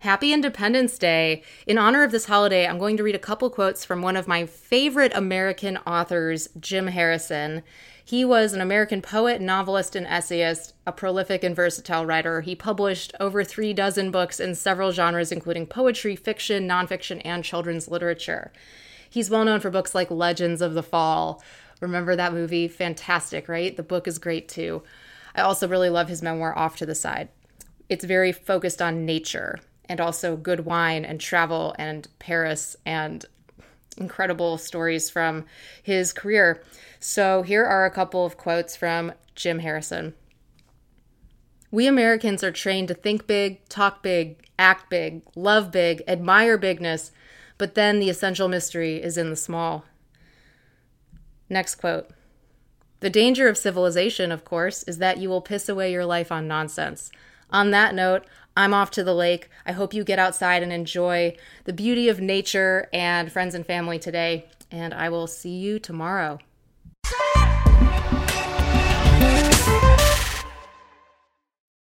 Happy Independence Day. In honor of this holiday, I'm going to read a couple quotes from one of my favorite American authors, Jim Harrison. He was an American poet, novelist, and essayist, a prolific and versatile writer. He published over three dozen books in several genres, including poetry, fiction, nonfiction, and children's literature. He's well known for books like Legends of the Fall. Remember that movie? Fantastic, right? The book is great too. I also really love his memoir, Off to the Side. It's very focused on nature and also good wine and travel and Paris and incredible stories from his career. So here are a couple of quotes from Jim Harrison. We Americans are trained to think big, talk big, act big, love big, admire bigness, but then the essential mystery is in the small. Next quote. The danger of civilization, of course, is that you will piss away your life on nonsense. On that note, I'm off to the lake. I hope you get outside and enjoy the beauty of nature and friends and family today. And I will see you tomorrow.